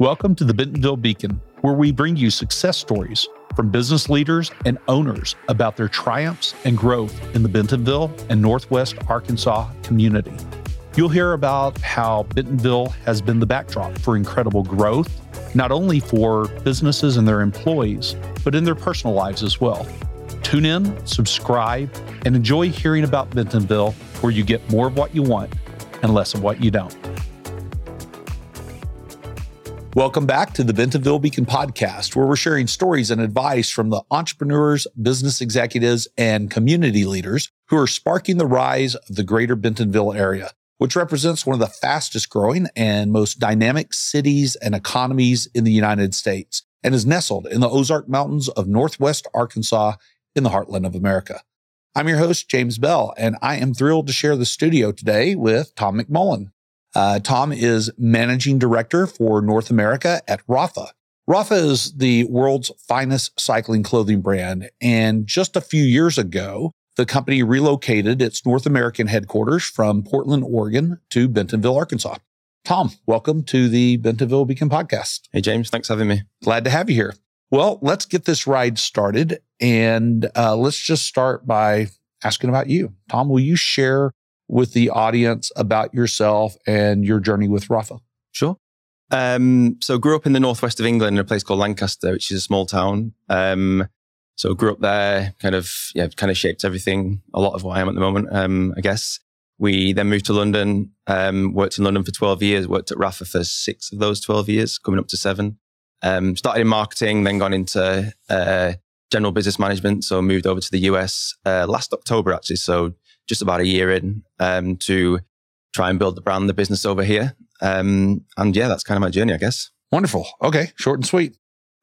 Welcome to the Bentonville Beacon, where we bring you success stories from business leaders and owners about their triumphs and growth in the Bentonville and Northwest Arkansas community. You'll hear about how Bentonville has been the backdrop for incredible growth, not only for businesses and their employees, but in their personal lives as well. Tune in, subscribe, and enjoy hearing about Bentonville, where you get more of what you want and less of what you don't. Welcome back to the Bentonville Beacon podcast, where we're sharing stories and advice from the entrepreneurs, business executives, and community leaders who are sparking the rise of the greater Bentonville area, which represents one of the fastest growing and most dynamic cities and economies in the United States and is nestled in the Ozark Mountains of Northwest Arkansas in the heartland of America. I'm your host, James Bell, and I am thrilled to share the studio today with Tom McMullen. Uh, Tom is managing director for North America at Rapha. Rapha is the world's finest cycling clothing brand. And just a few years ago, the company relocated its North American headquarters from Portland, Oregon to Bentonville, Arkansas. Tom, welcome to the Bentonville Beacon podcast. Hey, James. Thanks for having me. Glad to have you here. Well, let's get this ride started. And uh, let's just start by asking about you. Tom, will you share with the audience about yourself and your journey with Rapha. Sure. Um, so grew up in the northwest of England in a place called Lancaster, which is a small town. Um, so grew up there, kind of, yeah, kind of shaped everything, a lot of what I am at the moment, um, I guess. We then moved to London, um, worked in London for 12 years, worked at Rapha for six of those 12 years, coming up to seven. Um, started in marketing, then gone into, uh, general business management. So moved over to the US, uh, last October, actually. So just about a year in um, to try and build the brand, the business over here. Um, and yeah, that's kind of my journey, I guess. Wonderful. Okay, short and sweet.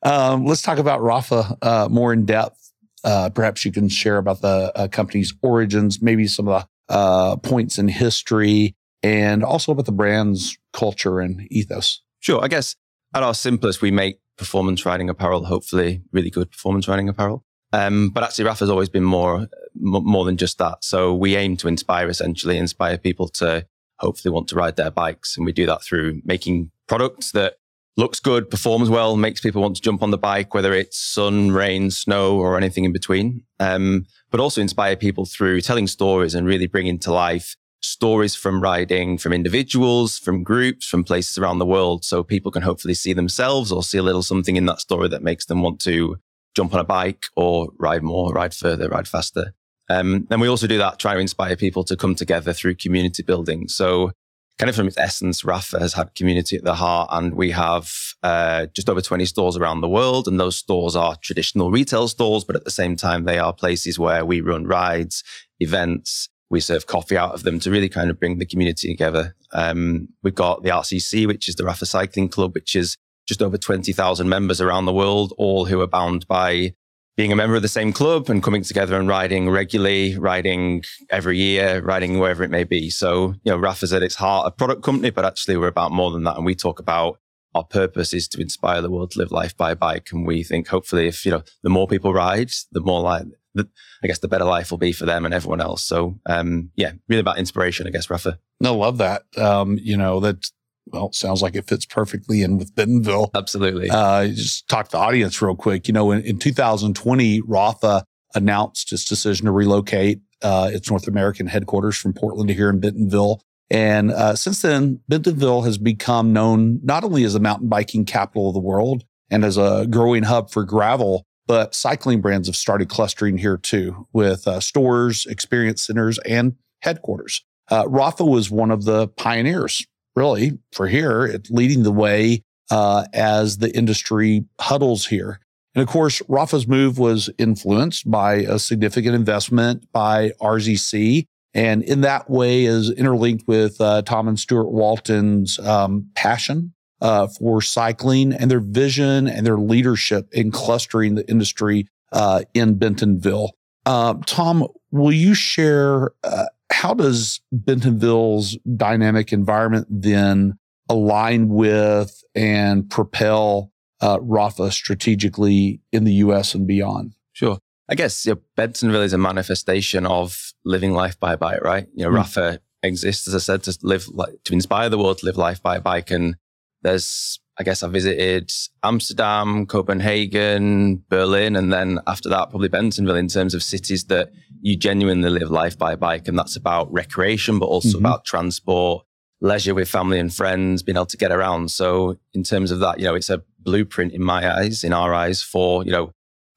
Um, let's talk about Rapha uh, more in depth. Uh, perhaps you can share about the uh, company's origins, maybe some of the uh, points in history, and also about the brand's culture and ethos. Sure. I guess at our simplest, we make performance riding apparel, hopefully really good performance riding apparel. Um, but actually, Rapha's always been more more than just that. So we aim to inspire, essentially, inspire people to hopefully want to ride their bikes, and we do that through making products that looks good, performs well, makes people want to jump on the bike, whether it's sun, rain, snow, or anything in between. Um, but also inspire people through telling stories and really bringing to life stories from riding, from individuals, from groups, from places around the world. So people can hopefully see themselves or see a little something in that story that makes them want to jump on a bike or ride more, ride further, ride faster. Um, and we also do that, try to inspire people to come together through community building. So kind of from its essence, Rapha has had community at the heart and we have uh, just over 20 stores around the world. And those stores are traditional retail stores, but at the same time, they are places where we run rides, events, we serve coffee out of them to really kind of bring the community together. Um, we've got the RCC, which is the Rapha Cycling Club, which is just over 20,000 members around the world, all who are bound by being a member of the same club and coming together and riding regularly, riding every year, riding wherever it may be. So, you know, Rapha's at its heart a product company, but actually we're about more than that. And we talk about our purpose is to inspire the world to live life by bike. And we think hopefully if, you know, the more people ride, the more like, I guess the better life will be for them and everyone else. So, um, yeah, really about inspiration, I guess, Rapha. No, love that. Um, you know, that well, sounds like it fits perfectly in with Bentonville. Absolutely. Uh, just talk to the audience real quick. You know, in, in 2020, Rapha announced its decision to relocate uh, its North American headquarters from Portland to here in Bentonville. And uh, since then, Bentonville has become known not only as a mountain biking capital of the world and as a growing hub for gravel, but cycling brands have started clustering here too, with uh, stores, experience centers, and headquarters. Uh, Rapha was one of the pioneers really for here, it's leading the way uh, as the industry huddles here. And of course, Rapha's move was influenced by a significant investment by RZC. And in that way is interlinked with uh, Tom and Stuart Walton's um, passion uh, for cycling and their vision and their leadership in clustering the industry uh, in Bentonville. Uh, Tom, will you share uh, how does Bentonville's dynamic environment then align with and propel uh, Rapha strategically in the US and beyond? Sure. I guess you know, Bentonville is a manifestation of living life by bike, right? You know, mm. Rapha exists, as I said, to live like, to inspire the world to live life by bike. And there's I guess I visited Amsterdam, Copenhagen, Berlin, and then after that, probably Bentonville in terms of cities that you genuinely live life by bike. And that's about recreation, but also mm-hmm. about transport, leisure with family and friends, being able to get around. So in terms of that, you know, it's a blueprint in my eyes, in our eyes for, you know,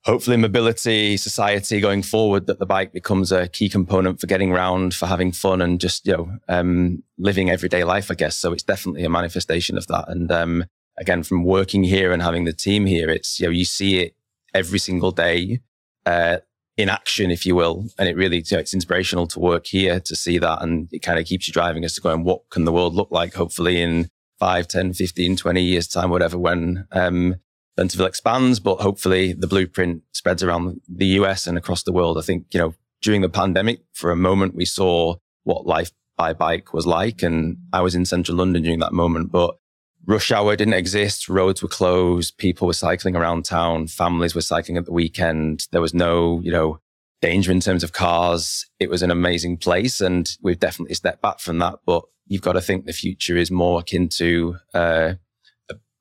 hopefully mobility society going forward that the bike becomes a key component for getting around for having fun and just you know um, living everyday life i guess so it's definitely a manifestation of that and um, again from working here and having the team here it's you know you see it every single day uh, in action if you will and it really you know, it's inspirational to work here to see that and it kind of keeps you driving as to going what can the world look like hopefully in 5 10 15 20 years time whatever when um, Bentonville expands, but hopefully the blueprint spreads around the US and across the world. I think, you know, during the pandemic, for a moment, we saw what life by bike was like. And I was in central London during that moment, but rush hour didn't exist. Roads were closed. People were cycling around town. Families were cycling at the weekend. There was no, you know, danger in terms of cars. It was an amazing place. And we've definitely stepped back from that. But you've got to think the future is more akin to, uh,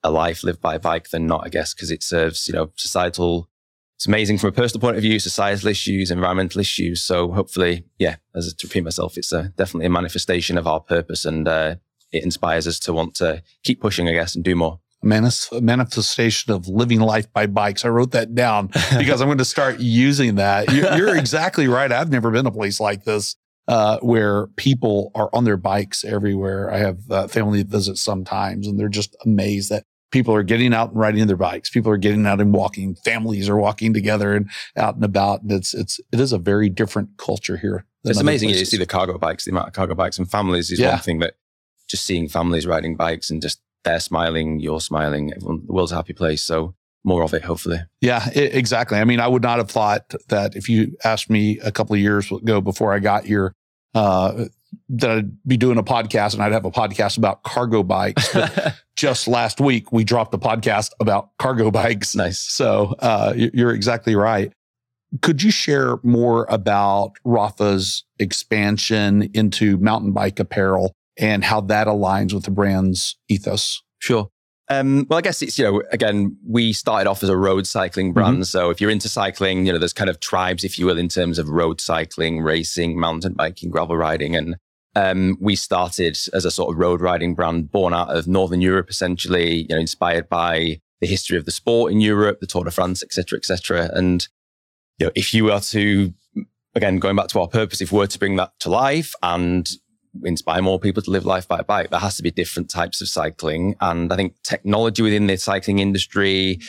a life lived by bike than not, I guess, because it serves, you know, societal. It's amazing from a personal point of view, societal issues, environmental issues. So hopefully, yeah, as to repeat myself, it's a, definitely a manifestation of our purpose and uh, it inspires us to want to keep pushing, I guess, and do more. A manifestation of living life by bikes. I wrote that down because I'm going to start using that. You're, you're exactly right. I've never been a place like this. Uh, where people are on their bikes everywhere. I have uh, family visits sometimes and they're just amazed that people are getting out and riding their bikes. People are getting out and walking. Families are walking together and out and about. And it's, it's, it is a very different culture here. It's amazing. You see the cargo bikes, the amount of cargo bikes and families is yeah. one thing that just seeing families riding bikes and just they're smiling, you're smiling. Everyone, the world's a happy place. So more of it, hopefully. Yeah, it, exactly. I mean, I would not have thought that if you asked me a couple of years ago before I got here, uh, that I'd be doing a podcast and I'd have a podcast about cargo bikes. just last week, we dropped a podcast about cargo bikes. Nice. So uh, you're exactly right. Could you share more about Rapha's expansion into mountain bike apparel and how that aligns with the brand's ethos? Sure. Um, well, I guess it's, you know, again, we started off as a road cycling brand. Mm-hmm. So if you're into cycling, you know, there's kind of tribes, if you will, in terms of road cycling, racing, mountain biking, gravel riding. And um, we started as a sort of road riding brand born out of Northern Europe, essentially, you know, inspired by the history of the sport in Europe, the Tour de France, etc., etc. And, you know, if you were to, again, going back to our purpose, if we were to bring that to life and inspire more people to live life by bike, there has to be different types of cycling. And I think technology within the cycling industry,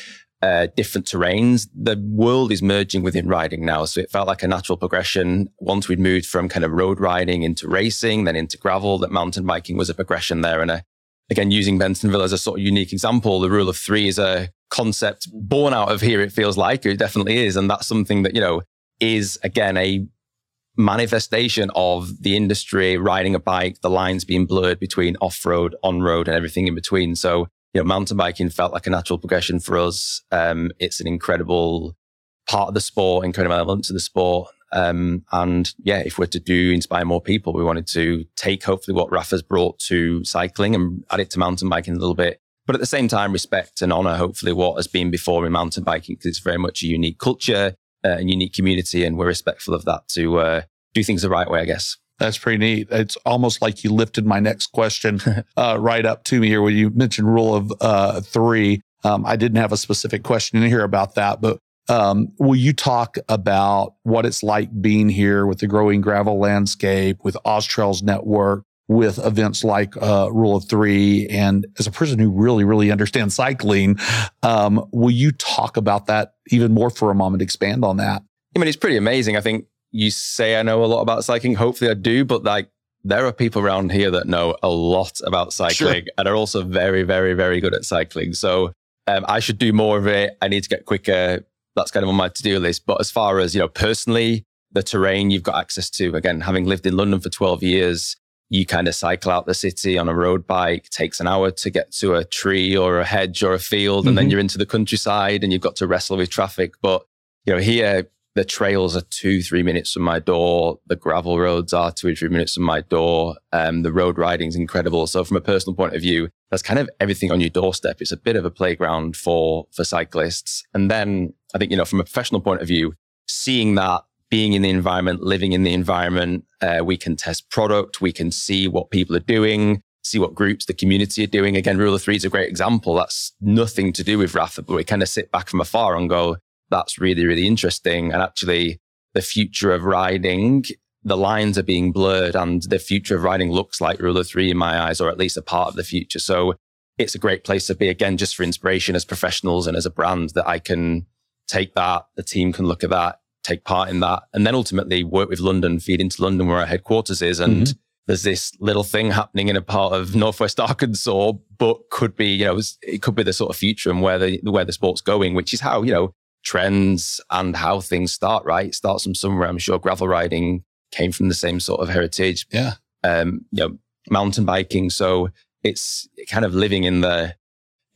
uh, different terrains, the world is merging within riding now. So it felt like a natural progression. Once we'd moved from kind of road riding into racing, then into gravel, that mountain biking was a progression there. And a, again, using Bentonville as a sort of unique example, the rule of three is a concept born out of here. It feels like it definitely is. And that's something that, you know, is again a manifestation of the industry riding a bike, the lines being blurred between off road, on road, and everything in between. So, you know, mountain biking felt like a natural progression for us. Um, it's an incredible part of the sport, incredible element to the sport. Um, and yeah, if we're to do inspire more people, we wanted to take hopefully what Rapha's brought to cycling and add it to mountain biking a little bit. But at the same time, respect and honor hopefully what has been before in mountain biking because it's very much a unique culture uh, and unique community, and we're respectful of that to uh, do things the right way, I guess. That's pretty neat. It's almost like you lifted my next question uh, right up to me here when you mentioned rule of uh, three. Um, I didn't have a specific question in here about that, but um, will you talk about what it's like being here with the growing gravel landscape, with OZ Trails Network, with events like uh, Rule of Three. And as a person who really, really understands cycling, um, will you talk about that even more for a moment? Expand on that. I mean, it's pretty amazing. I think you say I know a lot about cycling. Hopefully, I do, but like there are people around here that know a lot about cycling sure. and are also very, very, very good at cycling. So um, I should do more of it. I need to get quicker. That's kind of on my to do list. But as far as you know, personally, the terrain you've got access to, again, having lived in London for 12 years, you kind of cycle out the city on a road bike takes an hour to get to a tree or a hedge or a field and mm-hmm. then you're into the countryside and you've got to wrestle with traffic but you know here the trails are two three minutes from my door the gravel roads are two or three minutes from my door um, the road riding is incredible so from a personal point of view that's kind of everything on your doorstep. It's a bit of a playground for for cyclists. And then I think you know from a professional point of view, seeing that being in the environment, living in the environment, uh, we can test product, we can see what people are doing, see what groups the community are doing. Again, Rule of Three is a great example. That's nothing to do with Rapha, but we kind of sit back from afar and go, that's really, really interesting. And actually, the future of riding, the lines are being blurred, and the future of riding looks like Rule of Three in my eyes, or at least a part of the future. So it's a great place to be, again, just for inspiration as professionals and as a brand that I can take that, the team can look at that, take part in that, and then ultimately work with London, feed into London where our headquarters is. And mm-hmm there's this little thing happening in a part of Northwest Arkansas, but could be, you know, it could be the sort of future and where the where the sport's going, which is how you know trends and how things start. Right, it starts from somewhere. I'm sure gravel riding came from the same sort of heritage. Yeah, um, you know, mountain biking. So it's kind of living in the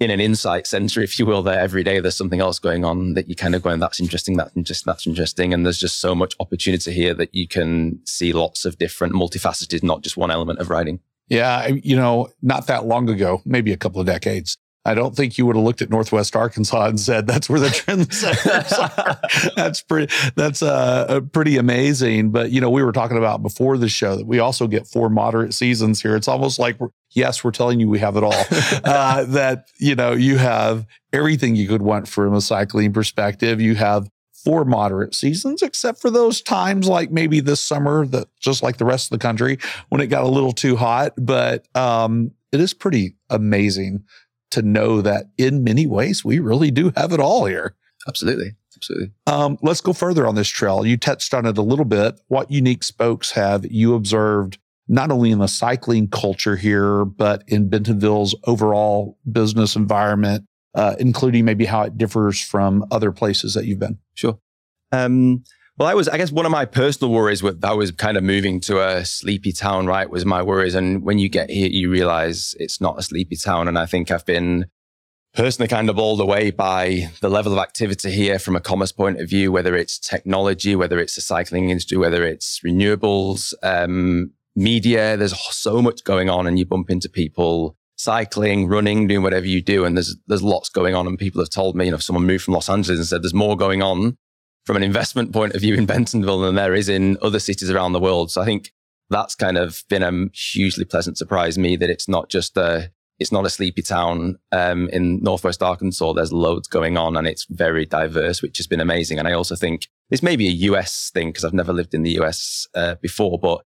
in an insight center, if you will, there every day there's something else going on that you kind of going, that's interesting, that's interesting, that's interesting. And there's just so much opportunity here that you can see lots of different multifaceted, not just one element of writing. Yeah. You know, not that long ago, maybe a couple of decades, I don't think you would have looked at Northwest Arkansas and said that's where the trendsetters are. That's pretty. That's uh, pretty amazing. But you know, we were talking about before the show that we also get four moderate seasons here. It's almost like we're, yes, we're telling you we have it all. uh, that you know, you have everything you could want from a cycling perspective. You have four moderate seasons, except for those times like maybe this summer that just like the rest of the country when it got a little too hot. But um, it is pretty amazing to know that in many ways we really do have it all here. Absolutely. Absolutely. Um, let's go further on this trail. You touched on it a little bit. What unique spokes have you observed not only in the cycling culture here, but in Bentonville's overall business environment, uh, including maybe how it differs from other places that you've been? Sure. Um, well, I was, I guess one of my personal worries with that was kind of moving to a sleepy town, right? Was my worries. And when you get here, you realize it's not a sleepy town. And I think I've been personally kind of bowled away by the level of activity here from a commerce point of view, whether it's technology, whether it's the cycling industry, whether it's renewables, um, media. There's so much going on and you bump into people cycling, running, doing whatever you do. And there's, there's lots going on. And people have told me, you know, if someone moved from Los Angeles and said there's more going on from an investment point of view in Bentonville than there is in other cities around the world. So I think that's kind of been a hugely pleasant surprise me that it's not just a it's not a sleepy town um, in northwest Arkansas. There's loads going on and it's very diverse, which has been amazing. And I also think this may be a US thing because I've never lived in the US uh, before, but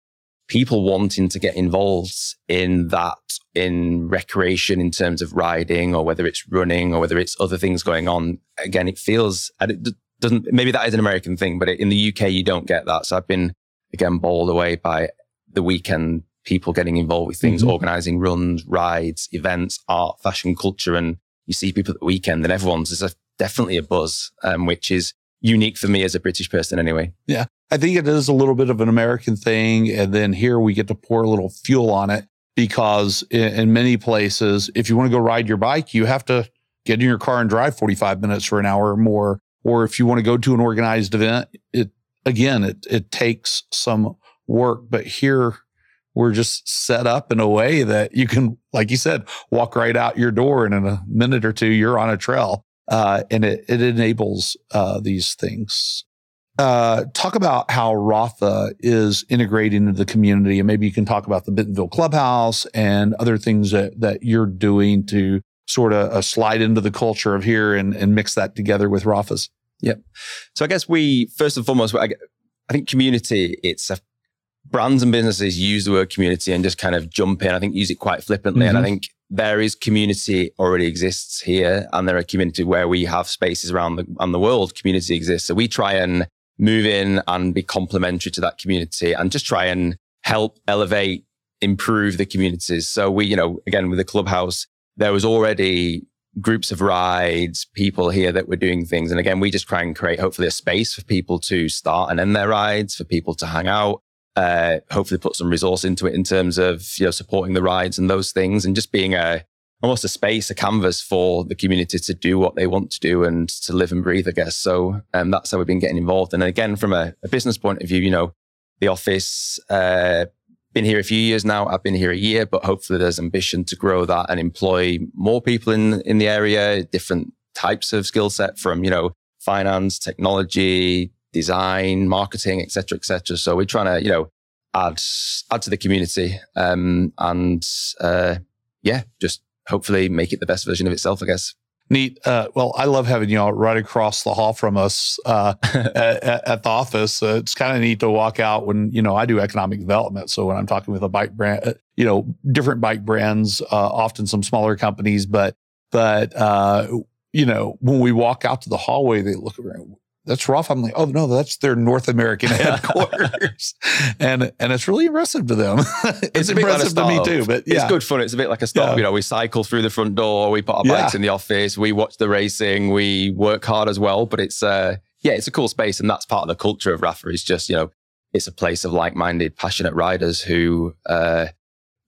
people wanting to get involved in that in recreation in terms of riding or whether it's running or whether it's other things going on. Again, it feels, and it doesn't maybe that is an American thing, but in the UK you don't get that. So I've been again bowled away by the weekend people getting involved with things, mm-hmm. organizing runs, rides, events, art, fashion, culture, and you see people at the weekend, and everyone's there's a, definitely a buzz, um, which is unique for me as a British person, anyway. Yeah, I think it is a little bit of an American thing, and then here we get to pour a little fuel on it because in, in many places, if you want to go ride your bike, you have to get in your car and drive 45 minutes for an hour or more or if you want to go to an organized event, it again, it it takes some work. But here we're just set up in a way that you can, like you said, walk right out your door and in a minute or two you're on a trail. Uh, and it, it enables uh, these things. Uh, talk about how Rapha is integrating into the community, and maybe you can talk about the Bentonville Clubhouse and other things that that you're doing to sort of uh, slide into the culture of here and, and mix that together with Rapha's. Yep. So I guess we first and foremost, I, I think community. It's a brands and businesses use the word community and just kind of jump in. I think use it quite flippantly, mm-hmm. and I mm-hmm. think there is community already exists here, and there are community where we have spaces around the around the world. Community exists, so we try and move in and be complementary to that community, and just try and help elevate, improve the communities. So we, you know, again with the clubhouse, there was already groups of rides, people here that were doing things. And again, we just try and create hopefully a space for people to start and end their rides, for people to hang out, uh, hopefully put some resource into it in terms of, you know, supporting the rides and those things and just being a, almost a space, a canvas for the community to do what they want to do and to live and breathe, I guess. So um, that's how we've been getting involved. And again, from a, a business point of view, you know, the office, uh, been here a few years now. I've been here a year, but hopefully there's ambition to grow that and employ more people in, in the area, different types of skill set from, you know, finance, technology, design, marketing, et cetera, et cetera. So we're trying to, you know, add, add to the community. Um, and, uh, yeah, just hopefully make it the best version of itself, I guess. Neat. Uh, well, I love having you all right across the hall from us uh, at, at, the office. Uh, it's kind of neat to walk out when you know I do economic development. So when I'm talking with a bike brand, uh, you know, different bike brands, uh, often some smaller companies, but but uh, you know, when we walk out to the hallway, they look around that's Rapha. I'm like, oh no, that's their North American headquarters, and and it's really impressive to them. it's, it's impressive to me too. But yeah. it's good fun. It's a bit like a stop. Yeah. You know, we cycle through the front door, we put our bikes yeah. in the office, we watch the racing, we work hard as well. But it's uh, yeah, it's a cool space, and that's part of the culture of Rapha. Is just you know, it's a place of like-minded, passionate riders who uh,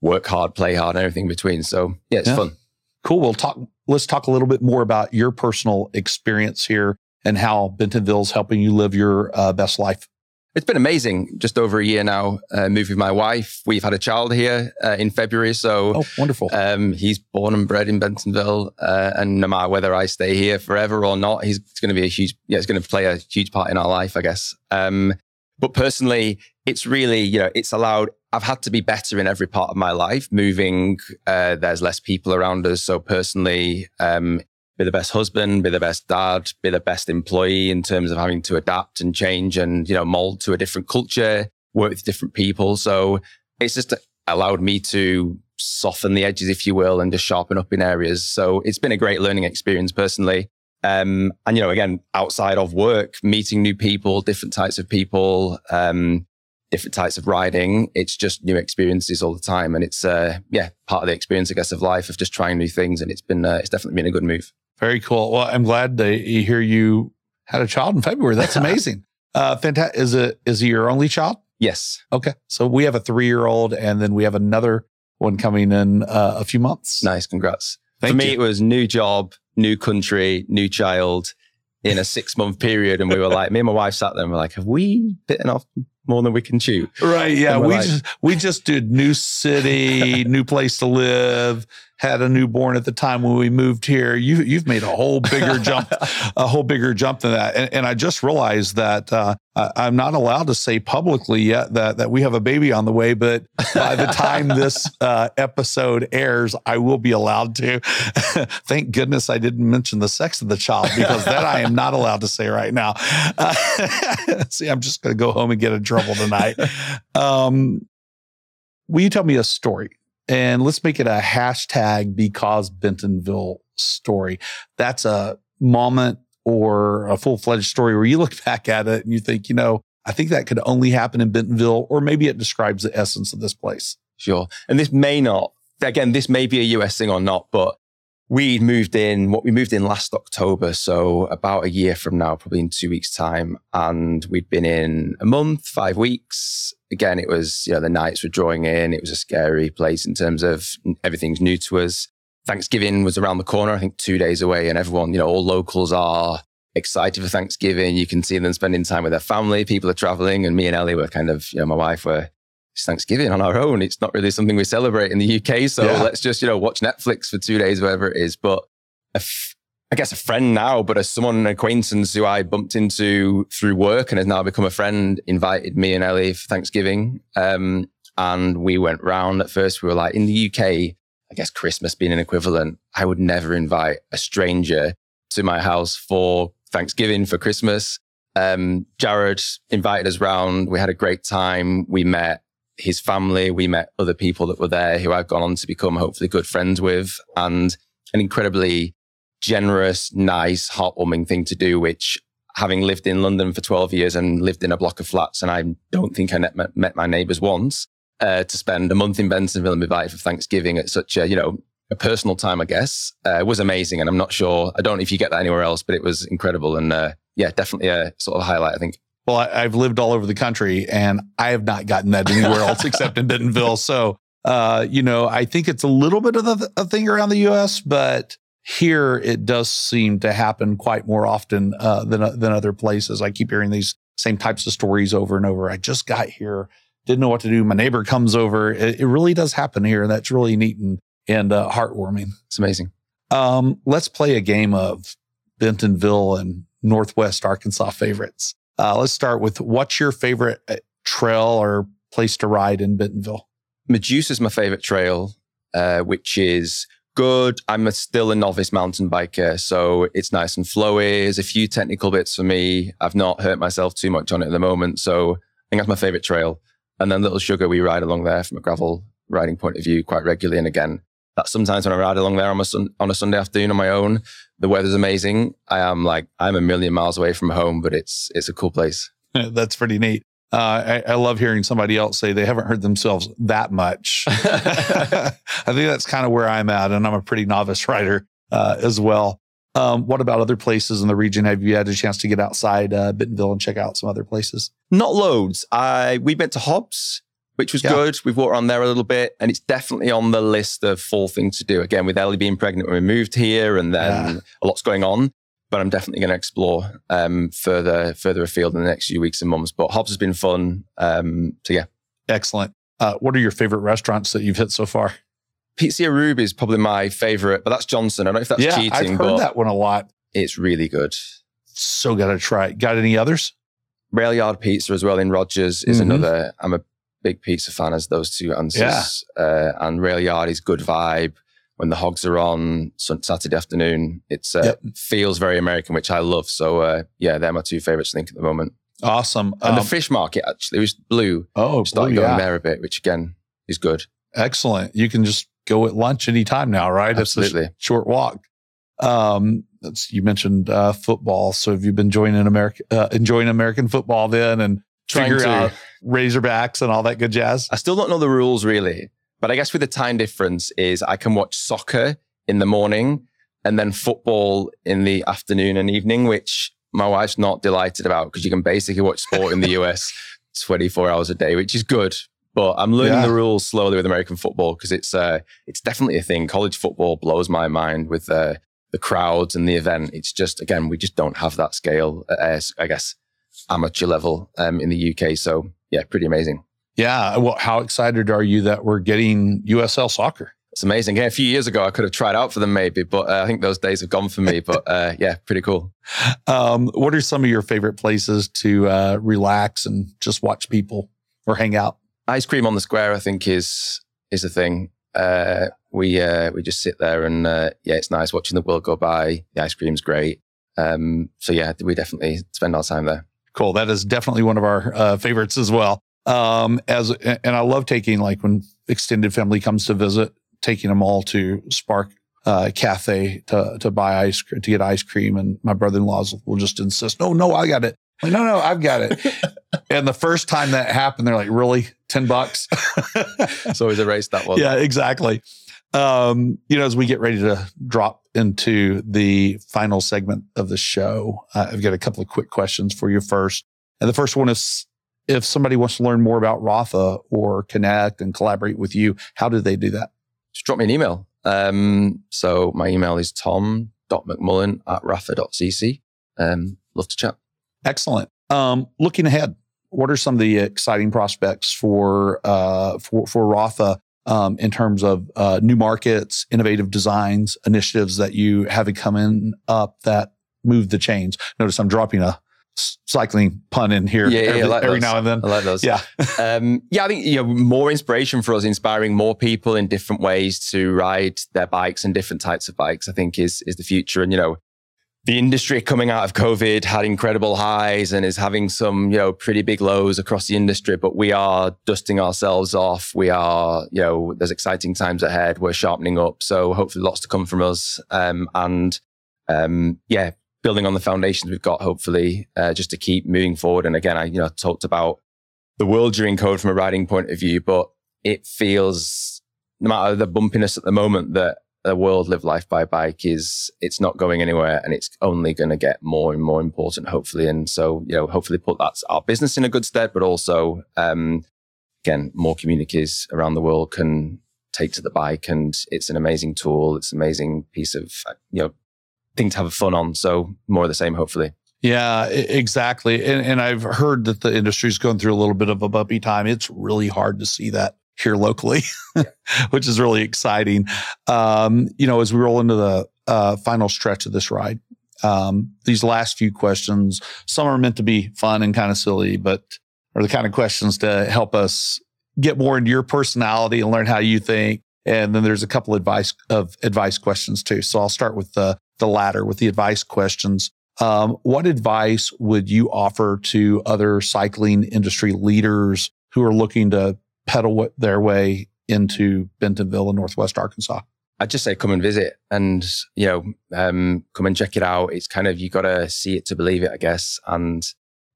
work hard, play hard, and everything between. So yeah, it's fun. Cool. We'll talk. Let's talk a little bit more about your personal experience here and how Bentonville is helping you live your uh, best life? It's been amazing. Just over a year now, uh, moved with my wife. We've had a child here uh, in February. So, oh, wonderful. Um, he's born and bred in Bentonville. Uh, and no matter whether I stay here forever or not, he's going to be a huge, yeah, it's going to play a huge part in our life, I guess. Um, but personally, it's really, you know, it's allowed, I've had to be better in every part of my life. Moving, uh, there's less people around us. So personally, um, be the best husband, be the best dad, be the best employee in terms of having to adapt and change and, you know, mold to a different culture, work with different people. So it's just allowed me to soften the edges, if you will, and just sharpen up in areas. So it's been a great learning experience personally. Um, and, you know, again, outside of work, meeting new people, different types of people, um, different types of riding. It's just new experiences all the time. And it's, uh, yeah, part of the experience, I guess, of life of just trying new things. And it's been, uh, it's definitely been a good move. Very cool. Well, I'm glad to hear you had a child in February. That's amazing. uh, fantastic. Is it is he your only child? Yes. Okay. So we have a three year old, and then we have another one coming in uh, a few months. Nice. Congrats. Thank For me, you. it was new job, new country, new child in a six month period, and we were like, me and my wife sat there and we're like, have we bitten off more than we can chew? Right. Yeah. We like, just we just did new city, new place to live, had a newborn at the time when we moved here. You, you've made a whole bigger jump, a whole bigger jump than that. And, and I just realized that uh, I'm not allowed to say publicly yet that that we have a baby on the way. But by the time this uh, episode airs, I will be allowed to. Thank goodness I didn't mention the sex of the child because that I am not allowed to say right now. Uh, see, I'm just going to go home and get in trouble tonight. Um, will you tell me a story? And let's make it a hashtag because Bentonville story. That's a moment or a full fledged story where you look back at it and you think, you know, I think that could only happen in Bentonville, or maybe it describes the essence of this place. Sure. And this may not, again, this may be a US thing or not, but we moved in what we moved in last October. So about a year from now, probably in two weeks time. And we'd been in a month, five weeks. Again, it was, you know, the nights were drawing in. It was a scary place in terms of everything's new to us. Thanksgiving was around the corner, I think two days away and everyone, you know, all locals are excited for Thanksgiving. You can see them spending time with their family. People are traveling and me and Ellie were kind of, you know, my wife were it's Thanksgiving on our own. It's not really something we celebrate in the UK. So yeah. let's just, you know, watch Netflix for two days, whatever it is. But I guess a friend now, but as someone, an acquaintance who I bumped into through work and has now become a friend, invited me and Ellie for Thanksgiving. Um, and we went round at first. We were like, in the UK, I guess Christmas being an equivalent, I would never invite a stranger to my house for Thanksgiving, for Christmas. Um, Jared invited us round. We had a great time. We met his family. We met other people that were there who I've gone on to become hopefully good friends with and an incredibly generous, nice, heartwarming thing to do, which having lived in London for 12 years and lived in a block of flats, and I don't think I met, met my neighbors once, uh, to spend a month in Bentonville and be invited for Thanksgiving at such a, you know, a personal time, I guess, uh, was amazing. And I'm not sure, I don't know if you get that anywhere else, but it was incredible. And uh, yeah, definitely a sort of highlight, I think. Well, I, have lived all over the country and I have not gotten that anywhere else except in Bentonville. So, uh, you know, I think it's a little bit of a, a, thing around the US, but here it does seem to happen quite more often uh, than, than other places. I keep hearing these same types of stories over and over. I just got here didn't know what to do. My neighbor comes over. It, it really does happen here. And that's really neat and, and uh, heartwarming. It's amazing. Um, let's play a game of Bentonville and Northwest Arkansas favorites. Uh, let's start with what's your favorite uh, trail or place to ride in Bentonville? Medusa is my favorite trail, uh, which is good. I'm a, still a novice mountain biker, so it's nice and flowy. There's a few technical bits for me. I've not hurt myself too much on it at the moment, so I think that's my favorite trail. And then Little Sugar, we ride along there from a gravel riding point of view quite regularly. And again, that sometimes when I ride along there on a, sun, on a Sunday afternoon on my own, the weather's amazing. I am like, I'm a million miles away from home, but it's, it's a cool place. That's pretty neat. Uh, I, I, love hearing somebody else say they haven't heard themselves that much. I think that's kind of where I'm at, and I'm a pretty novice writer uh, as well. Um, what about other places in the region? Have you had a chance to get outside uh, Bentonville and check out some other places? Not loads. I we went to Hobbs, which was yeah. good. We've walked around there a little bit, and it's definitely on the list of four things to do. Again, with Ellie being pregnant when we moved here, and then yeah. a lot's going on but I'm definitely going to explore um, further further afield in the next few weeks and months. But Hobbs has been fun. Um, so yeah, excellent. Uh, what are your favorite restaurants that you've hit so far? Pizzeria Ruby is probably my favorite, but that's Johnson. I don't know if that's yeah, cheating. I've heard that one a lot. It's really good. So got to try. Got any others? Rail Yard Pizza as well in Rogers is mm-hmm. another. I'm a big pizza fan as those two answers. Yeah. Uh, and Rail Yard is good vibe when the hogs are on Saturday afternoon. it uh, yep. feels very American, which I love. So uh, yeah, they're my two favorites. I think at the moment. Awesome. And um, the fish market actually was blue. Oh, started blue, going yeah. there a bit, which again is good. Excellent. You can just go at lunch anytime now, right? Absolutely. It's a short walk. Um, you mentioned uh, football. So have you been joining America, uh, enjoying American football then, and trying figure to. out Razorbacks and all that good jazz? I still don't know the rules really. But I guess with the time difference is I can watch soccer in the morning and then football in the afternoon and evening, which my wife's not delighted about because you can basically watch sport in the US 24 hours a day, which is good. But I'm learning yeah. the rules slowly with American football because it's uh, it's definitely a thing. College football blows my mind with uh, the crowds and the event. It's just again we just don't have that scale at I guess amateur level um, in the UK. So yeah, pretty amazing. Yeah. Well, how excited are you that we're getting USL soccer? It's amazing. Yeah, a few years ago, I could have tried out for them maybe, but uh, I think those days have gone for me. But uh, yeah, pretty cool. Um, what are some of your favorite places to uh, relax and just watch people or hang out? Ice cream on the square, I think, is is a thing. Uh, we uh, we just sit there and uh, yeah, it's nice watching the world go by. The ice cream's great. Um, so yeah, we definitely spend our time there. Cool. That is definitely one of our favorites as well. Um, as and I love taking like when extended family comes to visit, taking them all to Spark uh, Cafe to to buy ice to get ice cream, and my brother-in-laws will just insist, "No, no, I got it." Like, no, no, I've got it. and the first time that happened, they're like, "Really, ten bucks?" so always a race that one. Yeah, exactly. Um, you know, as we get ready to drop into the final segment of the show, uh, I've got a couple of quick questions for you first. And the first one is if somebody wants to learn more about Rapha or connect and collaborate with you, how do they do that? Just drop me an email. Um, so my email is tom.mcmullen at rapha.cc. Um, love to chat. Excellent. Um, looking ahead, what are some of the exciting prospects for uh, for for Rapha um, in terms of uh, new markets, innovative designs, initiatives that you have coming up that move the chains? Notice I'm dropping a cycling pun in here yeah, yeah, every, like every now and then. I like those. Yeah. um, yeah, I think you know, more inspiration for us, inspiring more people in different ways to ride their bikes and different types of bikes, I think is is the future. And, you know, the industry coming out of COVID had incredible highs and is having some, you know, pretty big lows across the industry, but we are dusting ourselves off. We are, you know, there's exciting times ahead. We're sharpening up. So hopefully lots to come from us. Um, and, um, yeah, building on the foundations we've got, hopefully, uh, just to keep moving forward. And again, I you know talked about the world during code from a riding point of view, but it feels no matter the bumpiness at the moment that the world live life by bike is it's not going anywhere and it's only going to get more and more important hopefully and so you know hopefully put that our business in a good stead but also um again more communities around the world can take to the bike and it's an amazing tool it's an amazing piece of you know thing to have fun on. So more of the same, hopefully. Yeah, exactly. And, and I've heard that the industry's going through a little bit of a bumpy time. It's really hard to see that here locally, which is really exciting. Um, you know, as we roll into the uh, final stretch of this ride, um, these last few questions, some are meant to be fun and kind of silly, but are the kind of questions to help us get more into your personality and learn how you think. And then there's a couple advice of advice questions too. So I'll start with the the latter with the advice questions. Um, what advice would you offer to other cycling industry leaders who are looking to pedal their way into Bentonville in Northwest Arkansas? I'd just say come and visit and, you know, um, come and check it out. It's kind of, you got to see it to believe it, I guess. And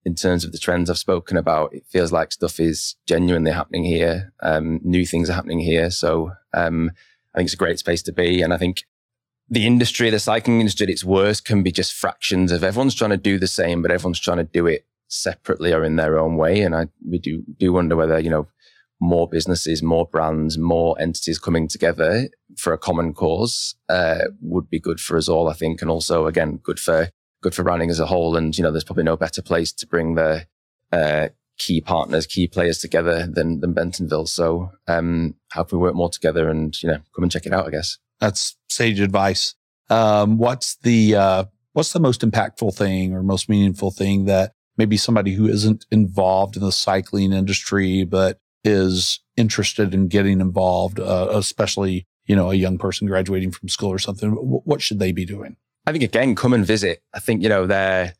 in terms of the trends I've spoken about, it feels like stuff is genuinely happening here. Um, new things are happening here. So, um, I think it's a great space to be. And I think the industry, the cycling industry at its worst can be just fractions of everyone's trying to do the same, but everyone's trying to do it separately or in their own way. And I, we do, do wonder whether, you know, more businesses, more brands, more entities coming together for a common cause uh, would be good for us all, I think, and also again good for good for branding as a whole. And you know, there's probably no better place to bring the uh, key partners, key players together than than Bentonville. So um, how can we work more together and you know come and check it out? I guess that's sage advice. Um, what's the uh, what's the most impactful thing or most meaningful thing that maybe somebody who isn't involved in the cycling industry but is interested in getting involved, uh, especially, you know, a young person graduating from school or something, w- what should they be doing? I think again, come and visit. I think, you know, they're,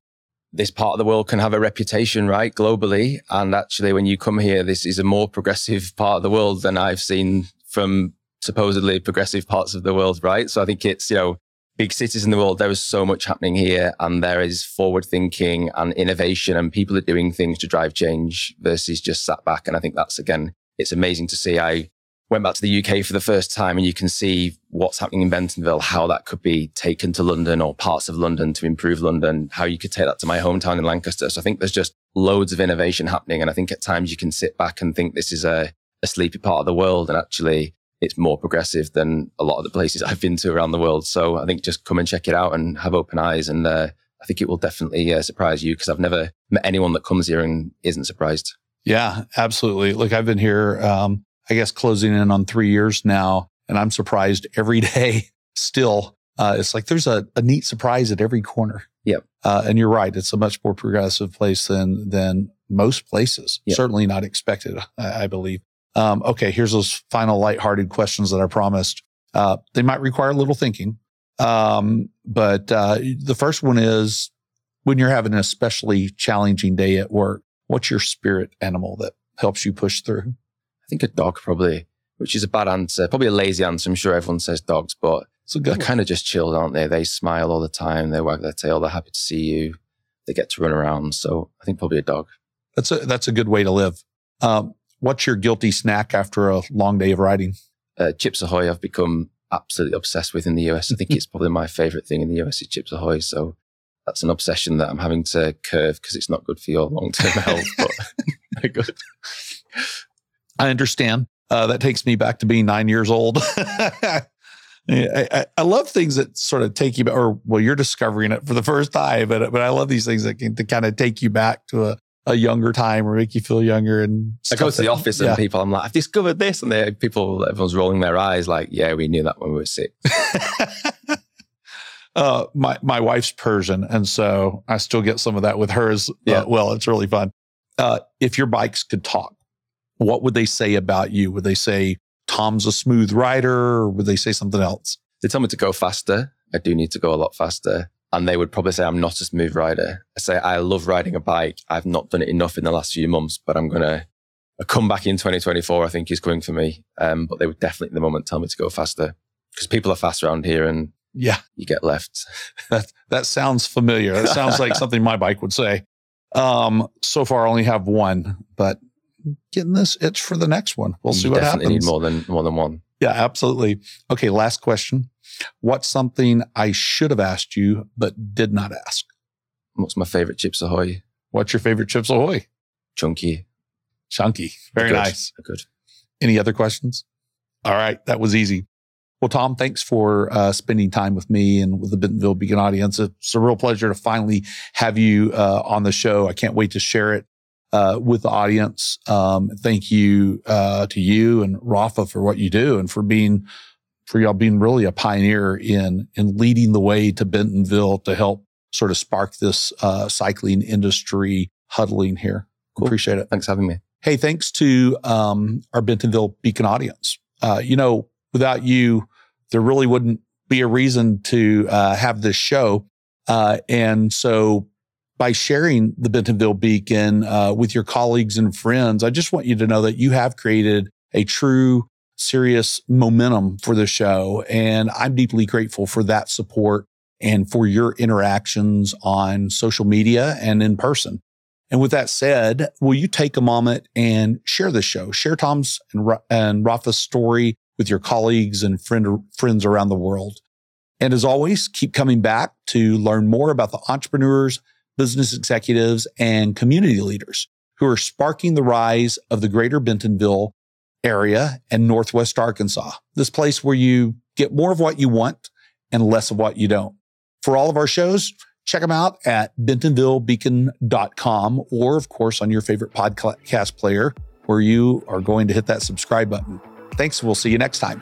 this part of the world can have a reputation, right? Globally. And actually, when you come here, this is a more progressive part of the world than I've seen from supposedly progressive parts of the world, right? So I think it's, you know, big cities in the world, there is so much happening here and there is forward thinking and innovation and people are doing things to drive change versus just sat back. And I think that's again, it's amazing to see. I went back to the UK for the first time and you can see what's happening in Bentonville, how that could be taken to London or parts of London to improve London, how you could take that to my hometown in Lancaster. So I think there's just loads of innovation happening. And I think at times you can sit back and think this is a, a sleepy part of the world. And actually it's more progressive than a lot of the places I've been to around the world. So I think just come and check it out and have open eyes. And uh, I think it will definitely uh, surprise you because I've never met anyone that comes here and isn't surprised. Yeah, absolutely. Look, I've been here, um, I guess, closing in on three years now, and I'm surprised every day still. Uh, it's like there's a, a, neat surprise at every corner. Yep. Uh, and you're right. It's a much more progressive place than than most places. Yep. Certainly not expected, I, I believe. Um, okay, here's those final lighthearted questions that I promised. Uh, they might require a little thinking. Um, but uh, the first one is when you're having an especially challenging day at work, what's your spirit animal that helps you push through? I think a dog, probably, which is a bad answer. Probably a lazy answer. I'm sure everyone says dogs, but they're kind of just chilled, aren't they? They smile all the time. They wag their tail. They're happy to see you. They get to run around. So I think probably a dog. That's a, that's a good way to live. Um, What's your guilty snack after a long day of riding? Uh, Chips Ahoy, I've become absolutely obsessed with in the US. I think it's probably my favorite thing in the US is Chips Ahoy. So that's an obsession that I'm having to curve because it's not good for your long term health, but good. I understand. Uh, that takes me back to being nine years old. I, I, I, love things that sort of take you, back, or well, you're discovering it for the first time, but but I love these things that can to kind of take you back to a, a younger time or make you feel younger. And I go to the office and people, I'm like, I've discovered this, and they people, everyone's rolling their eyes, like, yeah, we knew that when we were six. uh, my my wife's Persian, and so I still get some of that with hers. Uh, yeah. Uh, well, it's really fun. Uh, if your bikes could talk, what would they say about you? Would they say Tom's a smooth rider, or would they say something else? They tell me to go faster. I do need to go a lot faster and they would probably say I'm not a smooth rider. I say I love riding a bike. I've not done it enough in the last few months, but I'm gonna come back in 2024. I think is coming for me. Um, but they would definitely at the moment tell me to go faster because people are fast around here, and yeah, you get left. that that sounds familiar. That sounds like something my bike would say. Um, so far, I only have one, but getting this itch for the next one. We'll you see what happens. Need more than more than one. Yeah, absolutely. Okay, last question. What's something I should have asked you but did not ask? What's my favorite Chips Ahoy? What's your favorite Chips Ahoy? Chunky. Chunky. Very good. nice. Good. Any other questions? All right. That was easy. Well, Tom, thanks for uh, spending time with me and with the Bentonville Beacon audience. It's a real pleasure to finally have you uh, on the show. I can't wait to share it uh, with the audience. Um, thank you uh, to you and Rapha for what you do and for being for y'all being really a pioneer in in leading the way to Bentonville to help sort of spark this uh, cycling industry huddling here. Cool. Appreciate it. Thanks for having me. Hey, thanks to um, our Bentonville Beacon audience. Uh, you know, without you, there really wouldn't be a reason to uh, have this show. Uh, and so by sharing the Bentonville Beacon uh, with your colleagues and friends, I just want you to know that you have created a true, serious momentum for the show. And I'm deeply grateful for that support and for your interactions on social media and in person. And with that said, will you take a moment and share the show, share Tom's and, and Rapha's story with your colleagues and friend, friends around the world. And as always, keep coming back to learn more about the entrepreneurs, business executives, and community leaders who are sparking the rise of the greater Bentonville area and Northwest Arkansas, this place where you get more of what you want and less of what you don't. For all of our shows, check them out at bentonvillebeacon.com or, of course, on your favorite podcast player where you are going to hit that subscribe button. Thanks. We'll see you next time.